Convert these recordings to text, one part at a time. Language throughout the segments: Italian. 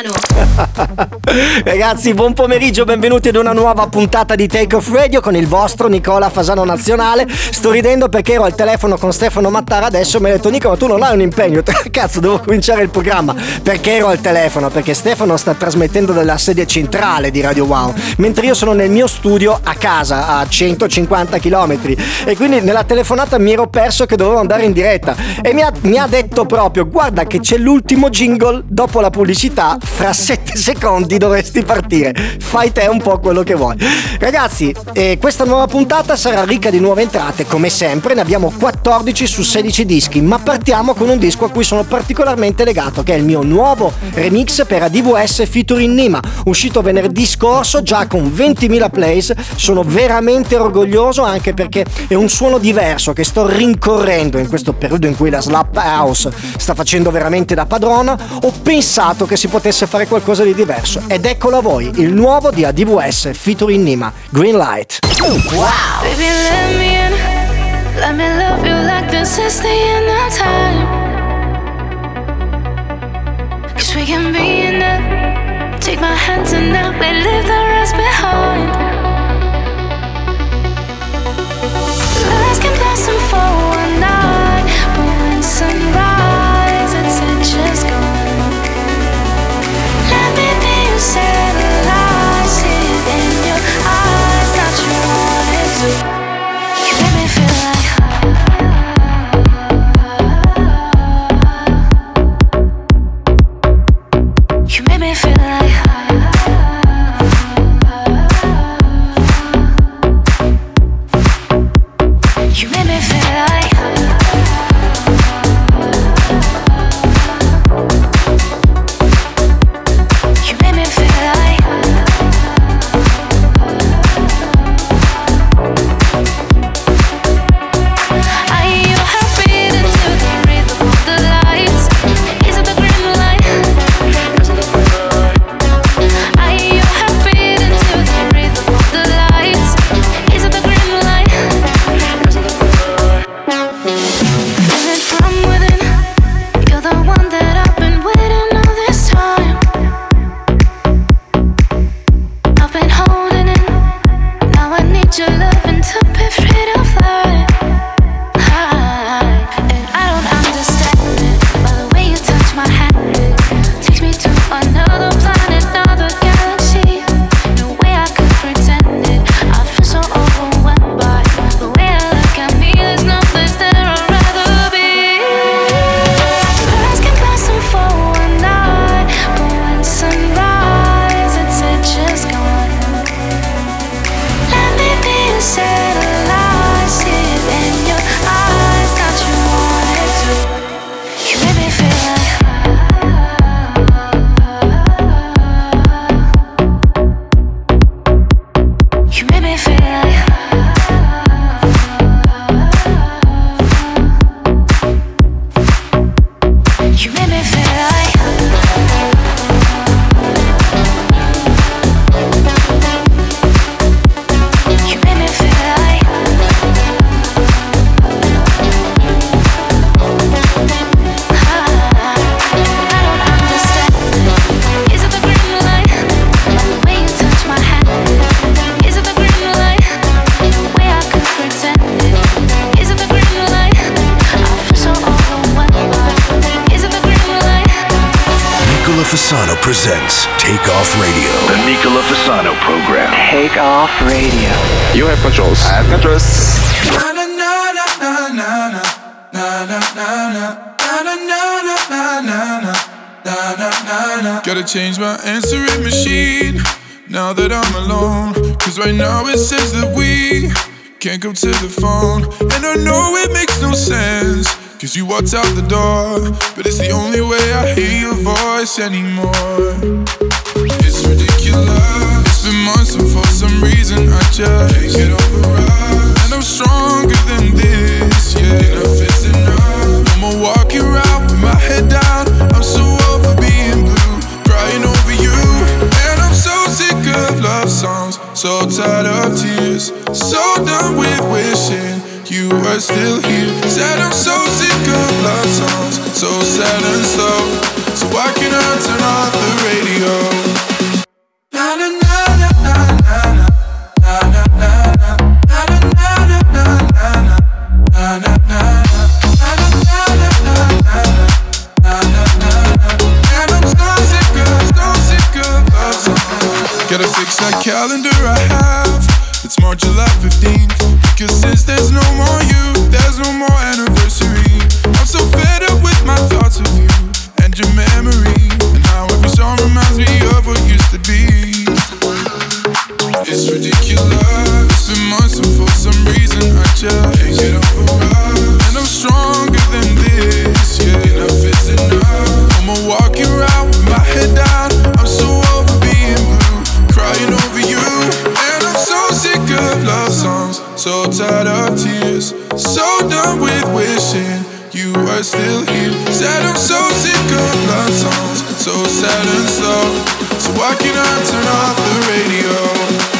Fasano Ragazzi buon pomeriggio Benvenuti ad una nuova puntata di Take Off Radio Con il vostro Nicola Fasano Nazionale. Sto ridendo perché ero al telefono con Stefano Mattara Adesso mi ha detto Nicola tu non hai un impegno Cazzo devo cominciare il programma. Perché ero al telefono? Perché Stefano sta trasmettendo dalla sede centrale di Radio Wow Mentre io sono nel mio studio a casa A 150 km E quindi nella telefonata mi ero perso che dovevo andare in diretta. E mi ha, mi ha detto proprio Guarda che c'è l'ultimo jingle Dopo la pubblicità Fra 7 secondi dovresti partire. Fai te un po' quello che vuoi. Ragazzi eh, questa nuova puntata sarà ricca di nuove entrate. Come sempre ne abbiamo 14 su 16 dischi Ma partiamo con un disco a cui sono particolarmente legato Che è il mio nuovo remix per ADVS featuring Nima Uscito venerdì scorso già con 20.000 plays. Sono veramente orgoglioso anche perché è un suono diverso Che sto rincorrendo in questo periodo in cui la Slap House sta facendo veramente da padrona. Ho pensato che si potesse fare qualcosa di diverso. Ed eccolo a voi, il nuovo di ADVS featuring Nima Green Light. Wow. Baby let me in. Let me love you like this is the end of time. Cause we can be it Take my hands and now we leave the rest behind to the phone. And I know it makes no sense. Cause you walked out the door. But it's the only way I hear your voice anymore. It's ridiculous. It's been months and for some reason I just can't get over us. And I'm stronger than this, yeah. Enough is enough. No more walking around with my head down. I'm so over being blue, crying over you. And I'm so sick of love songs, so tired of tears, so done with wishing you were still here. Said I'm so sick of love songs, so sad and slow. So why can't I turn off the radio? So sad and slow. So why can't I turn off the radio?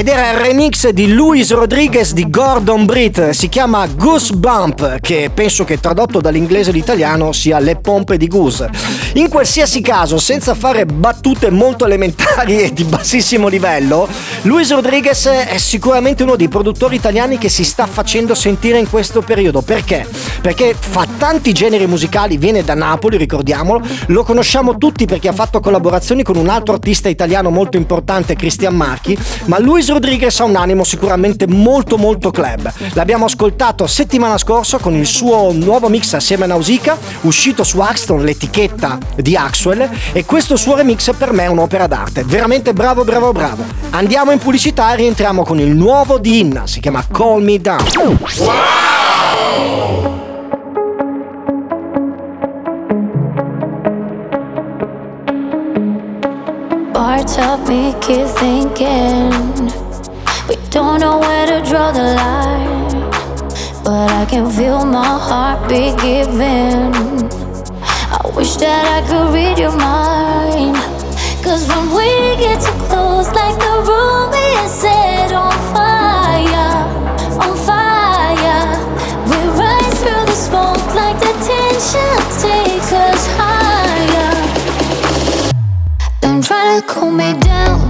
Ed era il remix di Luis Rodriguez di Gordon Britt, si chiama Goosebump, che penso che tradotto dall'inglese all'italiano sia le pompe di Goose. In qualsiasi caso, senza fare battute molto elementari e di bassissimo livello, Luis Rodriguez è sicuramente uno dei produttori italiani che si sta facendo sentire in questo periodo. Perché? Perché fa tanti generi musicali, viene da Napoli, ricordiamolo, lo conosciamo tutti perché ha fatto collaborazioni con un altro artista italiano molto importante, Cristian Marchi, ma Luis Rodriguez ha un animo sicuramente molto molto club. L'abbiamo ascoltato settimana scorsa con il suo nuovo mix assieme a Nausicaa, uscito su Axton, l'etichetta di Axwell, e questo suo remix per me è un'opera d'arte. Veramente bravo, bravo, bravo. Andiamo in pubblicità e rientriamo con il nuovo di Inna, si chiama Call Me Down. Parts of me keep thinking we don't know where to draw the line, but I can feel my heartbeat giving. I wish that I could read your mind, cause when we get too close, like the room is set on fire, on fire. We rise through the smoke like the tension takes cool me down.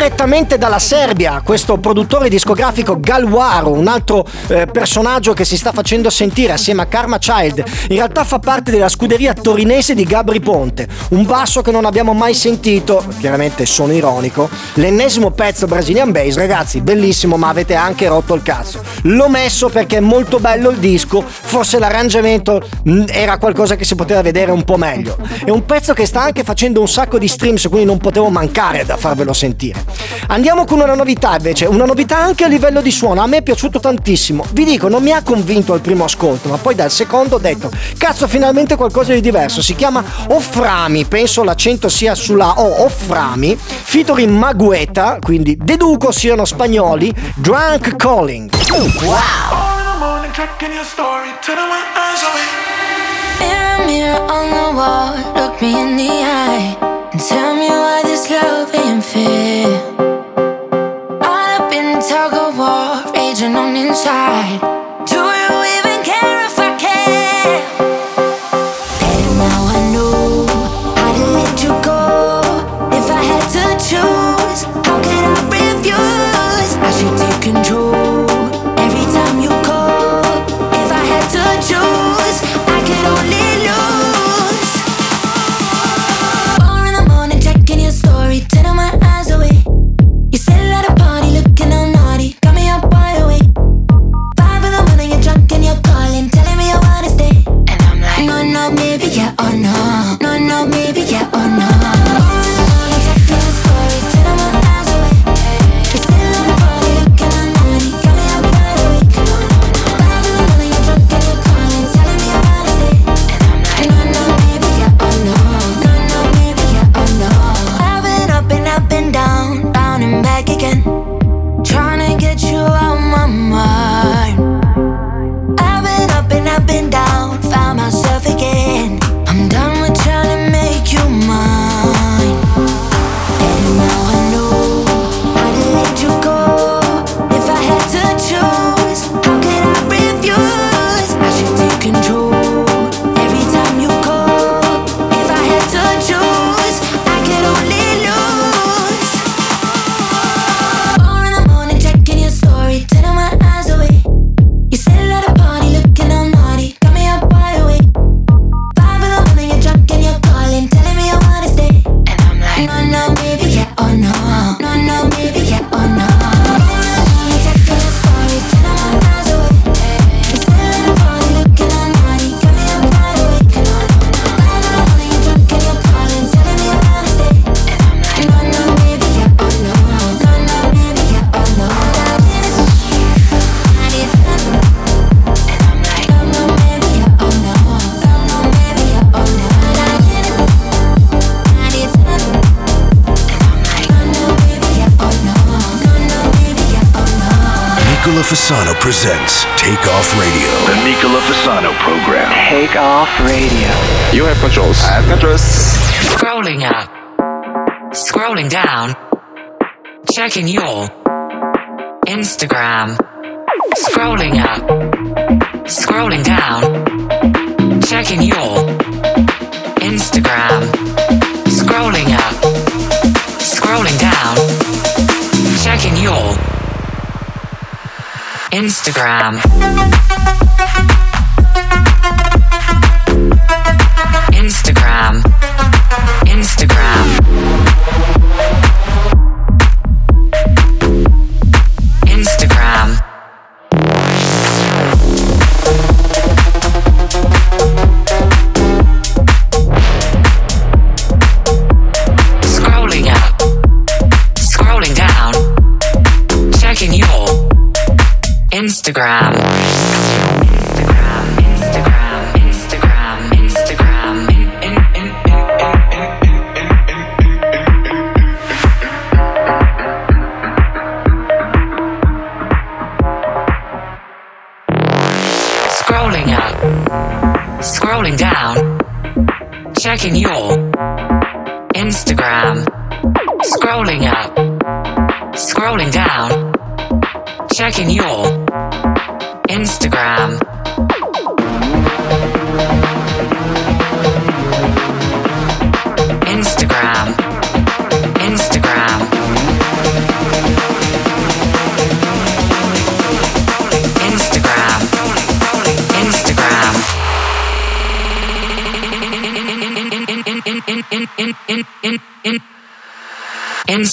direttamente dalla Serbia, questo produttore discografico Galwaro, un altro eh, personaggio che si sta facendo sentire assieme a Karma Child, in realtà fa parte della scuderia torinese di Gabri Ponte, un basso che non abbiamo mai sentito, chiaramente sono ironico, l'ennesimo pezzo Brazilian Bass, ragazzi, bellissimo, ma avete anche rotto il cazzo. L'ho messo perché è molto bello il disco, forse l'arrangiamento mm, era qualcosa che si poteva vedere un po' meglio. È un pezzo che sta anche facendo un sacco di streams, quindi non potevo mancare da farvelo sentire. Andiamo con una novità invece, una novità anche a livello di suono. A me è piaciuto tantissimo. Vi dico, non mi ha convinto al primo ascolto, ma poi dal secondo ho detto, cazzo, finalmente qualcosa di diverso. Si chiama Offrami, penso l'accento sia sulla O, Offrami, featuring Magueta, quindi deduco siano spagnoli, Drunk Calling. Wow! Mirror, look me in the eye and tell me why this love ain't fair. side. Fasano presents Take Off Radio. The Nicola Fasano program. Take Off Radio. You have controls. I have controls. Scrolling up. Scrolling down. Checking your Instagram. Scrolling up. Scrolling down. Checking your Instagram. Scrolling up Instagram. Instagram. Instagram. Instagram.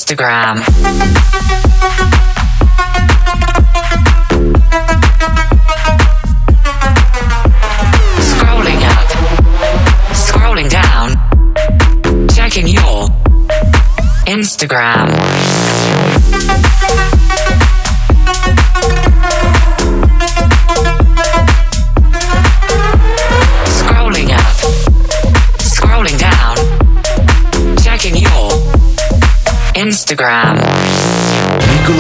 Instagram.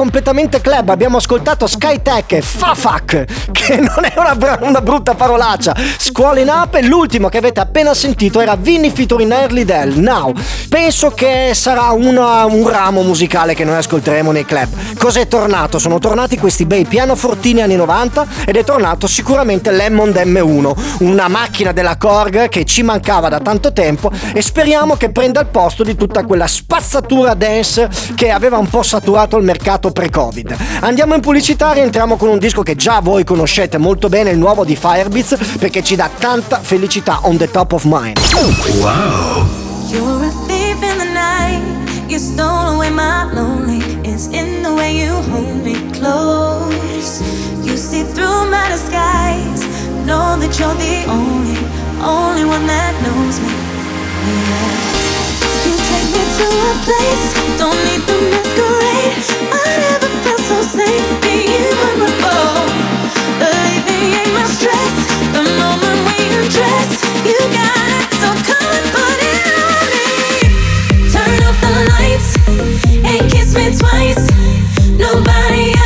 completamente club abbiamo ascoltato Skytech Fafac, che non è una, una brutta parolaccia. Scuola in Up e l'ultimo che avete appena sentito era Vinny featuring Early Dell Now. Penso che sarà una, un ramo musicale che noi ascolteremo nei club. Cos'è tornato? Sono tornati questi bei pianofortini anni 90 ed è tornato sicuramente l'Emmond M1, una macchina della Korg che ci mancava da tanto tempo e speriamo che prenda il posto di tutta quella spazzatura dance che aveva un po' saturato il mercato pre-Covid. Andiamo in pubblicità, rientriamo con un disco che già voi conoscete molto bene, il nuovo di Firebeats, perché ci dà dà tanta felicità on the top of mind. Wow! You're a thief in the night, you stole away my lonely. It's in the way you hold me close. You see through my disguise, know that you're the only, only one that knows me. Yeah. You take me to a place, don't need masquerade. I never felt so safe, being vulnerable. Believing my strength. Nobody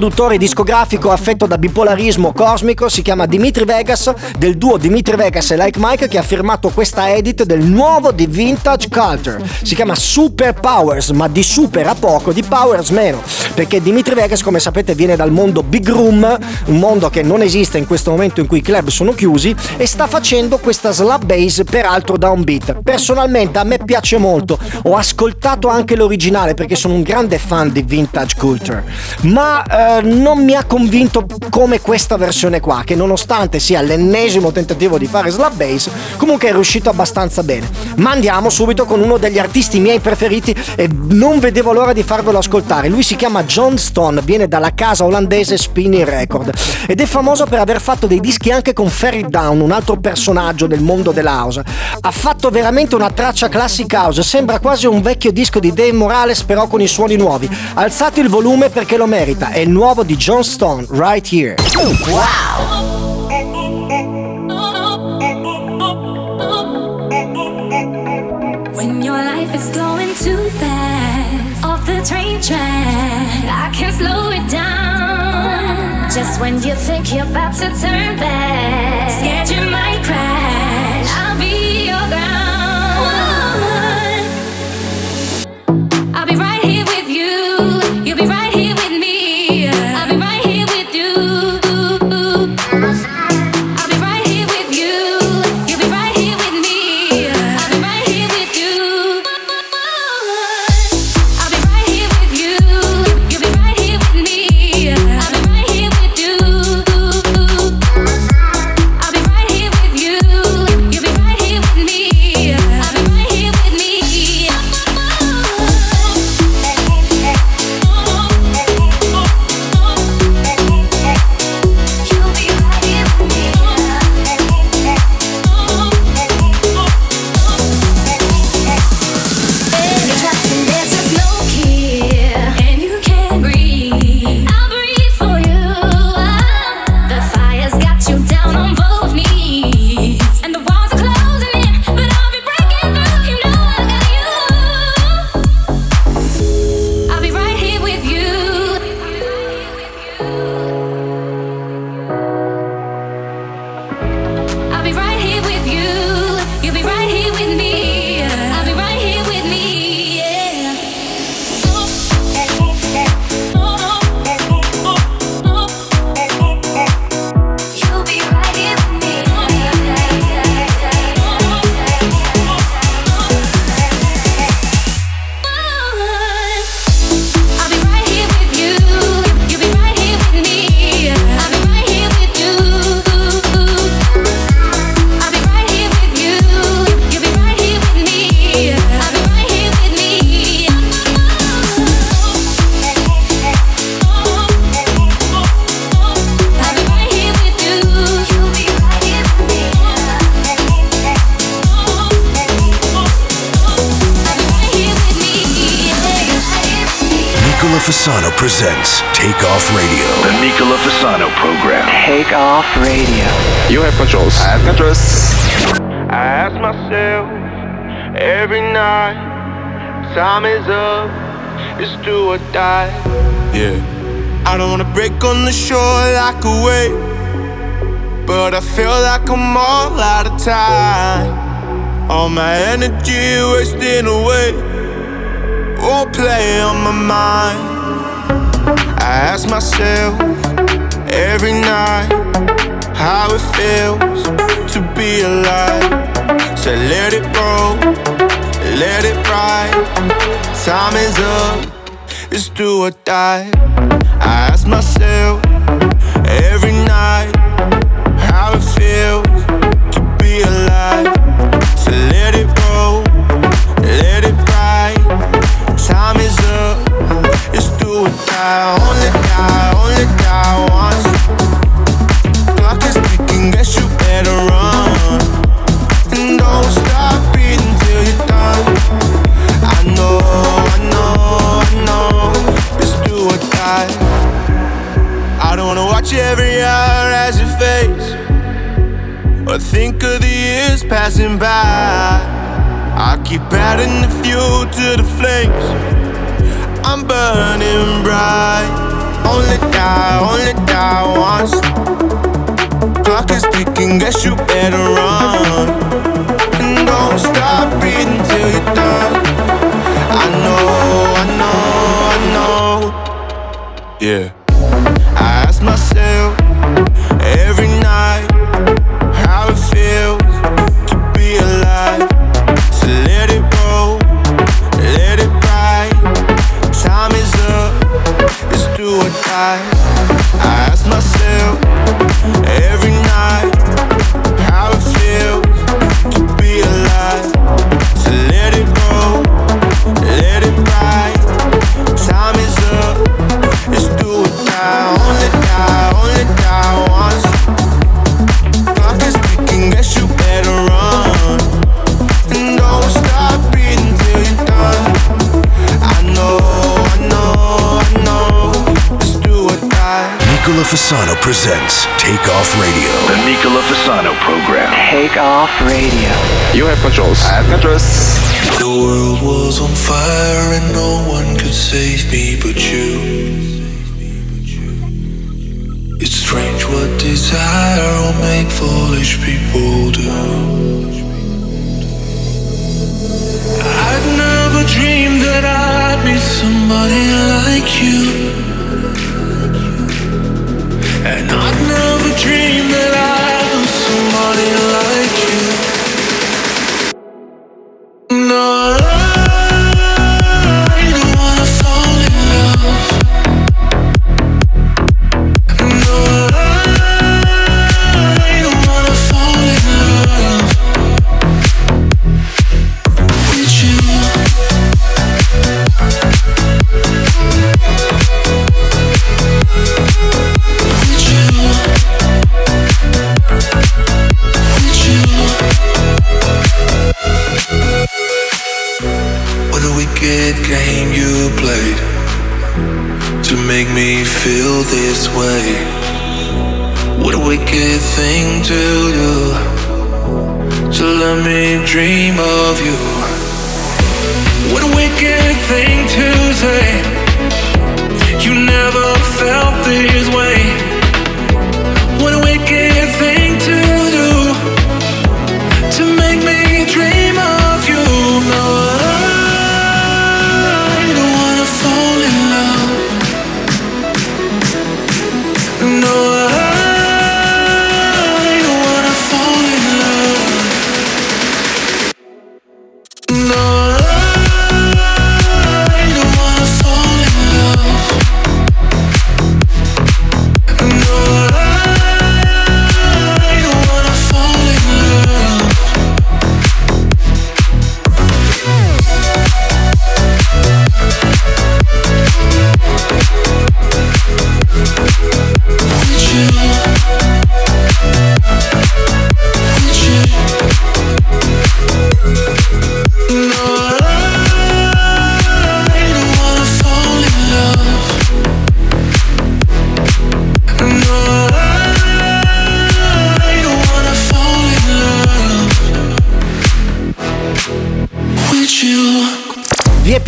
produttore discografico affetto da bipolarismo cosmico, si chiama Dimitri Vegas, del duo Dimitri Vegas e Like Mike, che ha firmato questa edit del nuovo di Vintage Culture. Si chiama Super Powers, ma di super a poco, di powers meno, perché Dimitri Vegas, come sapete, viene dal mondo Big Room, un mondo che non esiste in questo momento in cui i club sono chiusi, e sta facendo questa slap bass, peraltro downbeat. Personalmente a me piace molto, ho ascoltato anche l'originale perché sono un grande fan di Vintage Culture ma eh, non mi ha convinto come questa versione qua, che nonostante sia l'ennesimo tentativo di fare slap bass, comunque è riuscito abbastanza bene. Ma andiamo subito con uno degli artisti miei preferiti e non vedevo l'ora di farvelo ascoltare. Lui si chiama John Stone, viene dalla casa olandese Spinning Record ed è famoso per aver fatto dei dischi anche con Ferry Down, un altro personaggio del mondo della house. Ha fatto veramente una traccia classic house, sembra quasi un vecchio disco di Dave Morales però con i suoni nuovi. Alzate il volume perché lo merita, è il nuovo di John Stone, Right Here. When your life is going too fast off the train track, I can slow it down. Just when you think you're about to turn back, scared you might crash. Myself every night, time is up, it's do or die. Yeah. I don't wanna break on the shore like a wave, but I feel like I'm all out of time. All my energy wasting away, all play on my mind. I ask myself every night how it feels to be alive. So let it roll, let it ride. Time is up, it's do or die. I ask myself every night how it feels to be alive. So let it roll, let it ride. Time is up, it's do or die. Only die, only die watch every hour as it fades. Or think of the years passing by. I keep adding the fuel to the flames. I'm burning bright. Only die, only die once. Clock is ticking, guess you better run. And don't stop presents Take Off Radio. The Nicola Fasano program. Take off radio. You have controls. I have controls. The world was on fire and no one could save me but you. It's strange what desire will make foolish people do. I'd never dreamed that I'd meet somebody like you. dream that I lose somebody like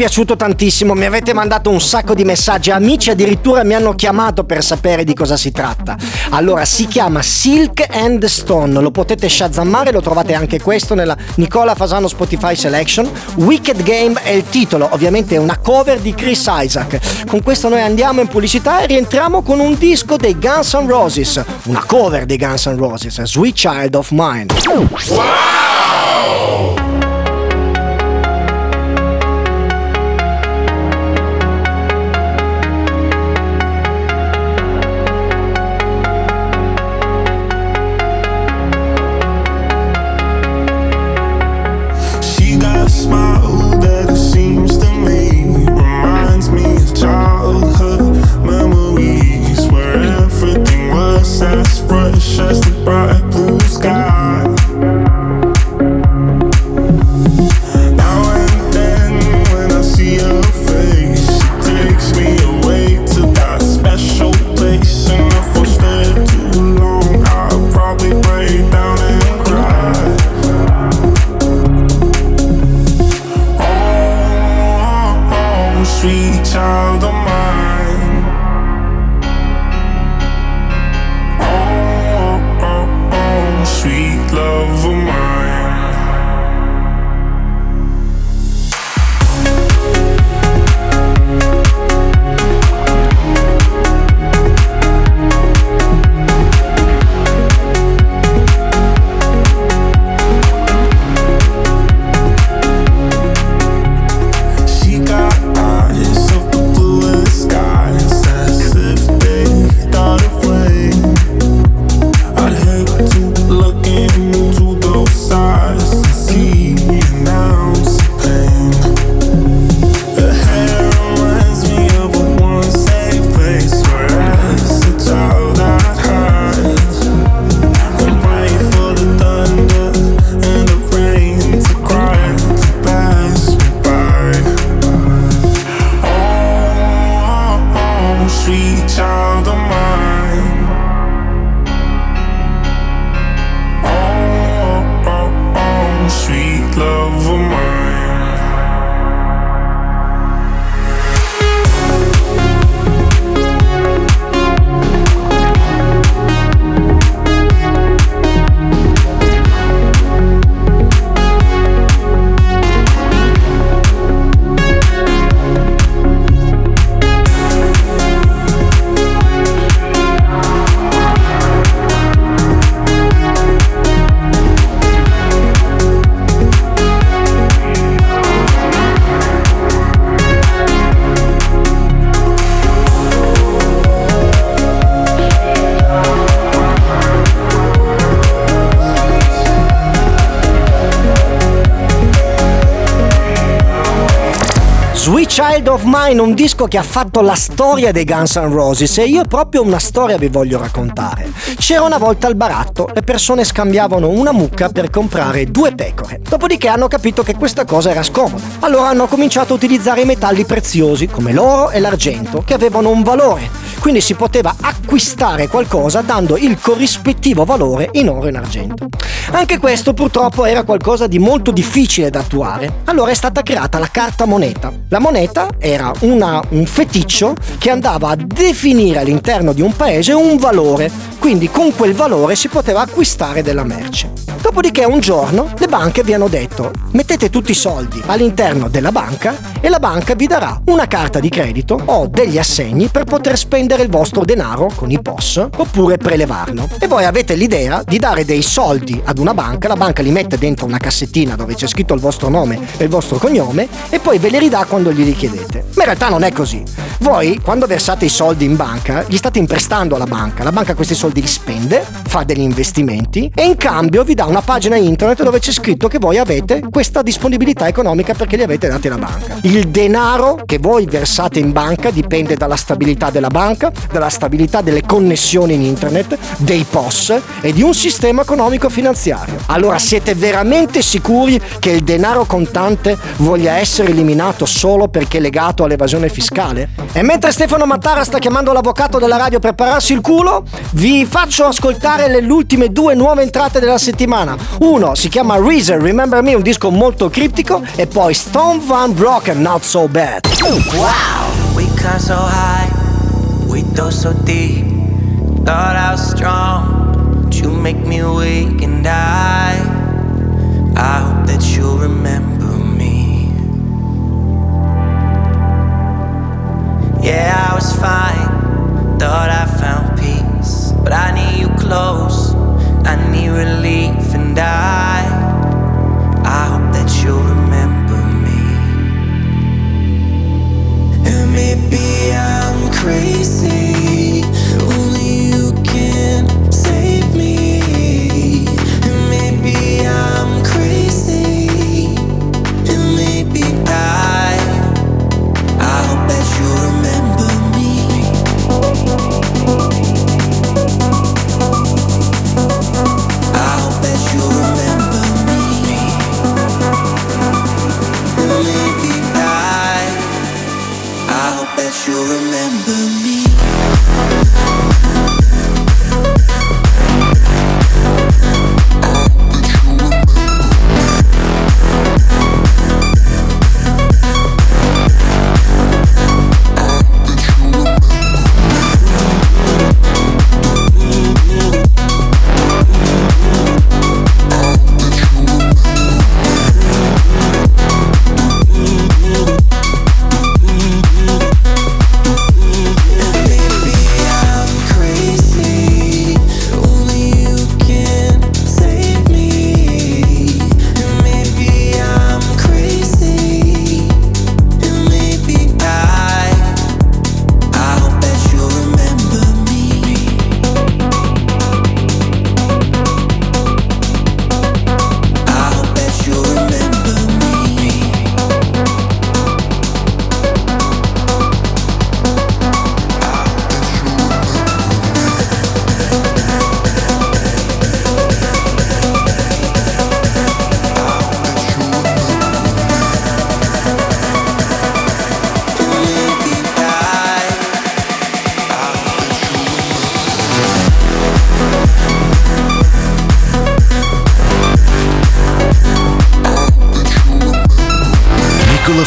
piaciuto tantissimo, mi avete mandato un sacco di messaggi, amici addirittura mi hanno chiamato per sapere di cosa si tratta. Allora, si chiama Silk and Stone, lo potete shazammare, lo trovate anche questo nella Nicola Fasano Spotify Selection. Wicked Game è il titolo, ovviamente è una cover di Chris Isaac. Con questo noi andiamo in pubblicità e rientriamo con un disco dei Guns N' Roses, una cover dei Guns N' Roses, Sweet Child of Mine. She Mine, un disco che ha fatto la storia dei Guns N' Roses e io proprio una storia vi voglio raccontare. C'era una volta al baratto, le persone scambiavano una mucca per comprare due pecore. Dopodiché hanno capito che questa cosa era scomoda. Allora hanno cominciato a utilizzare i metalli preziosi come l'oro e l'argento che avevano un valore. Quindi si poteva acquistare qualcosa dando il corrispettivo valore in oro e in argento. Anche questo purtroppo era qualcosa di molto difficile da attuare. Allora è stata creata la carta moneta. La moneta era una- un feticcio che andava a definire all'interno di un paese un valore, quindi con quel valore si poteva acquistare della merce. Dopodiché un giorno le banche vi hanno detto mettete tutti i soldi all'interno della banca e la banca vi darà una carta di credito o degli assegni per poter spendere il vostro denaro con i POS oppure prelevarlo. E voi avete l'idea di dare dei soldi ad una banca, la banca li mette dentro una cassettina dove c'è scritto il vostro nome e il vostro cognome e poi ve li ridà quando glieli chiedete. Ma in realtà non è così. Voi quando versate i soldi in banca gli state imprestando alla banca, la banca questi soldi li spende, fa degli investimenti e in cambio vi dà una pagina internet dove c'è scritto che voi avete questa disponibilità economica perché li avete dati alla banca. Il denaro che voi versate in banca dipende dalla stabilità della banca, dalla stabilità delle connessioni in internet, dei POS e di un sistema economico finanziario. Allora siete veramente sicuri che il denaro contante voglia essere eliminato solo perché legato all'evasione fiscale? E mentre Stefano Mattara sta chiamando l'avvocato della radio per pararsi il culo, vi faccio ascoltare le ultime due nuove entrate della settimana. Uno si chiama Reason Remember Me, un disco molto criptico, e poi Stone Van Broken, Not So Bad. Wow! We climb so high, we go so deep. Thought I was strong, you make me weak, and I, I hope that you'll remember me. Yeah, I was fine, thought I found peace, but I need you close, I need relief, and I, I hope that you'll remember me. And maybe I'm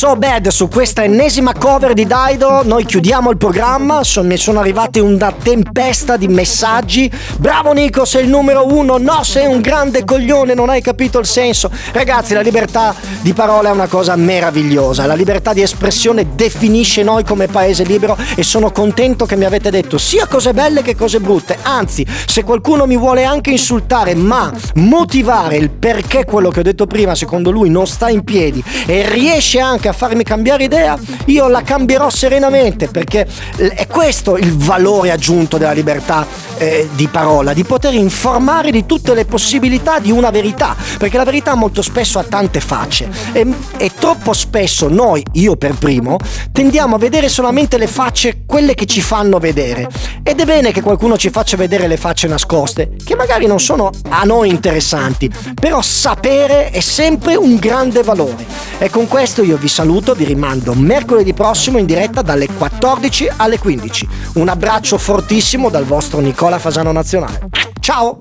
So bad su questa ennesima cover di Daido. Noi chiudiamo il programma. So- mi sono arrivati una tempesta di messaggi. Bravo Nico, sei il numero uno. No, sei un grande coglione, non hai capito il senso. Ragazzi, la libertà di parola è una cosa meravigliosa. La libertà di espressione definisce noi come paese libero e sono contento che mi avete detto sia cose belle che cose brutte. Anzi, se qualcuno mi vuole anche insultare, ma motivare il perché quello che ho detto prima, secondo lui, non sta in piedi e riesce anche a farmi cambiare idea, io la cambierò serenamente perché è questo il valore aggiunto della libertà eh, di parola, di poter informare di tutte le possibilità di una verità, perché la verità molto spesso ha tante facce. E, e troppo spesso noi, io per primo, tendiamo a vedere solamente le facce, quelle che ci fanno vedere. Ed è bene che qualcuno ci faccia vedere le facce nascoste, che magari non sono a noi interessanti, però sapere è sempre un grande valore. E con questo io vi saluto, vi rimando mercoledì prossimo in diretta dalle 14 alle 15. Un abbraccio fortissimo dal vostro Nicola Fasano Nazionale. Ciao!